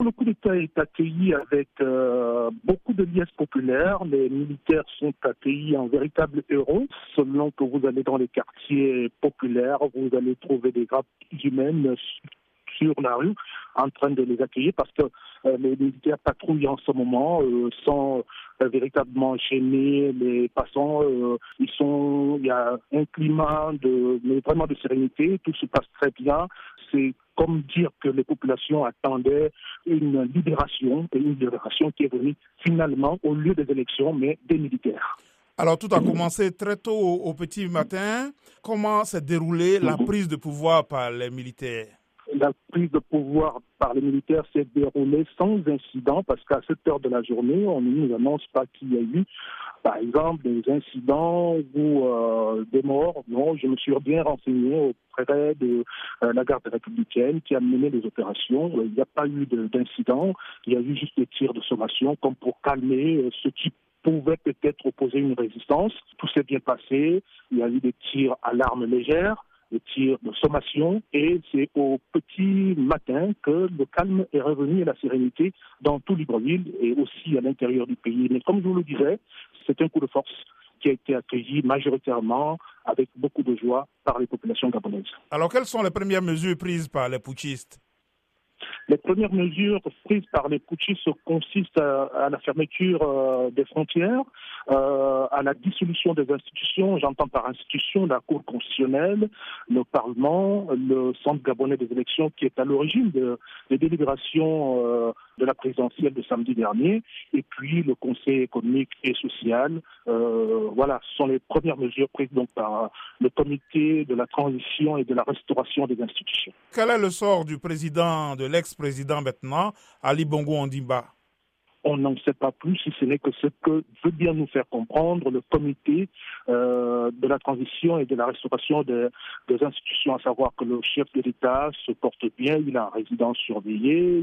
Le coup d'État est accueilli avec euh, beaucoup de liesses populaires. Les militaires sont accueillis en véritables héros. Selon que vous allez dans les quartiers populaires, vous allez trouver des grappes humaines sur la rue en train de les accueillir parce que euh, les militaires patrouillent en ce moment euh, euh, véritablement gêner les passants. ils sont, il y a un climat de, vraiment de sérénité. Tout se passe très bien. C'est comme dire que les populations attendaient une libération, et une libération qui est venue finalement au lieu des élections, mais des militaires. Alors tout a commencé très tôt au, petit matin. Comment s'est déroulée la prise de pouvoir par les militaires? La prise de pouvoir par les militaires s'est déroulée sans incident parce qu'à cette heure de la journée, on ne nous annonce pas qu'il y a eu, par exemple, des incidents ou euh, des morts. Non, je me suis bien renseigné auprès de euh, la garde républicaine qui a mené les opérations. Il n'y a pas eu d'incident. Il y a eu juste des tirs de sommation comme pour calmer euh, ce qui pouvait peut-être opposer une résistance. Tout s'est bien passé. Il y a eu des tirs à l'arme légère de tir de sommation et c'est au petit matin que le calme est revenu et la sérénité dans tout Libreville et aussi à l'intérieur du pays. Mais comme je vous le disais, c'est un coup de force qui a été accueilli majoritairement avec beaucoup de joie par les populations gabonaises. Alors quelles sont les premières mesures prises par les putschistes? Les premières mesures prises par les putschistes consistent à, la fermeture euh, des frontières, euh, à la dissolution des institutions. J'entends par institution la Cour constitutionnelle, le Parlement, le Centre gabonais des élections qui est à l'origine des délibérations euh, de la présidentielle de samedi dernier, et puis le Conseil économique et social. voilà, ce sont les premières mesures prises donc par le Comité de la transition et de la restauration des institutions. Quel est le sort du président de l'ex-président maintenant, Ali Bongo Ondimba on n'en sait pas plus, si ce n'est que ce que veut bien nous faire comprendre le comité euh, de la transition et de la restauration des, institutions, à savoir que le chef de l'État se porte bien, il a un résidence surveillée,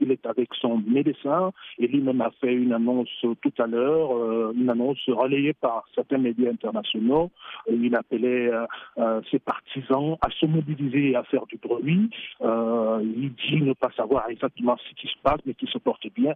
il, est avec son médecin, et lui-même a fait une annonce tout à l'heure, euh, une annonce relayée par certains médias internationaux. Il appelait euh, ses partisans à se mobiliser et à faire du bruit. il dit ne pas savoir exactement ce qui se passe, mais qu'il se porte bien.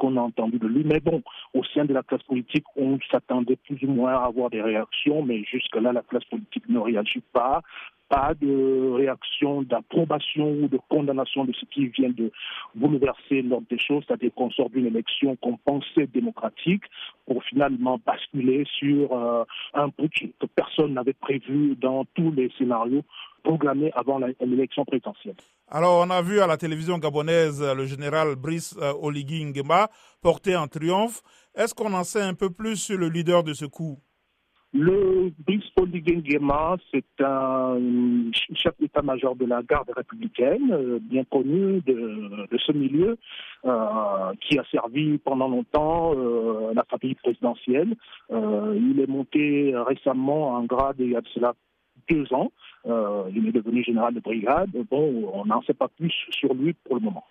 Qu'on a entendu de lui. Mais bon, au sein de la classe politique, on s'attendait plus ou moins à avoir des réactions, mais jusque-là, la classe politique ne réagit pas pas de réaction d'approbation ou de condamnation de ce qui vient de bouleverser l'ordre des choses, c'est-à-dire qu'on sort d'une élection qu'on pensait démocratique pour finalement basculer sur euh, un putsch que personne n'avait prévu dans tous les scénarios programmés avant l'élection présidentielle. Alors, on a vu à la télévision gabonaise le général Brice euh, Oligui Nguema porter en triomphe. Est-ce qu'on en sait un peu plus sur le leader de ce coup? Le Brice Oligui Nguema, c'est un chef d'état-major de la garde républicaine, euh, bien connu de, ce milieu, euh, qui a servi pendant longtemps la famille présidentielle. il est monté récemment en grade il y a de cela deux ans. il est devenu général de brigade. Bon, on n'en sait pas plus sur lui pour le moment.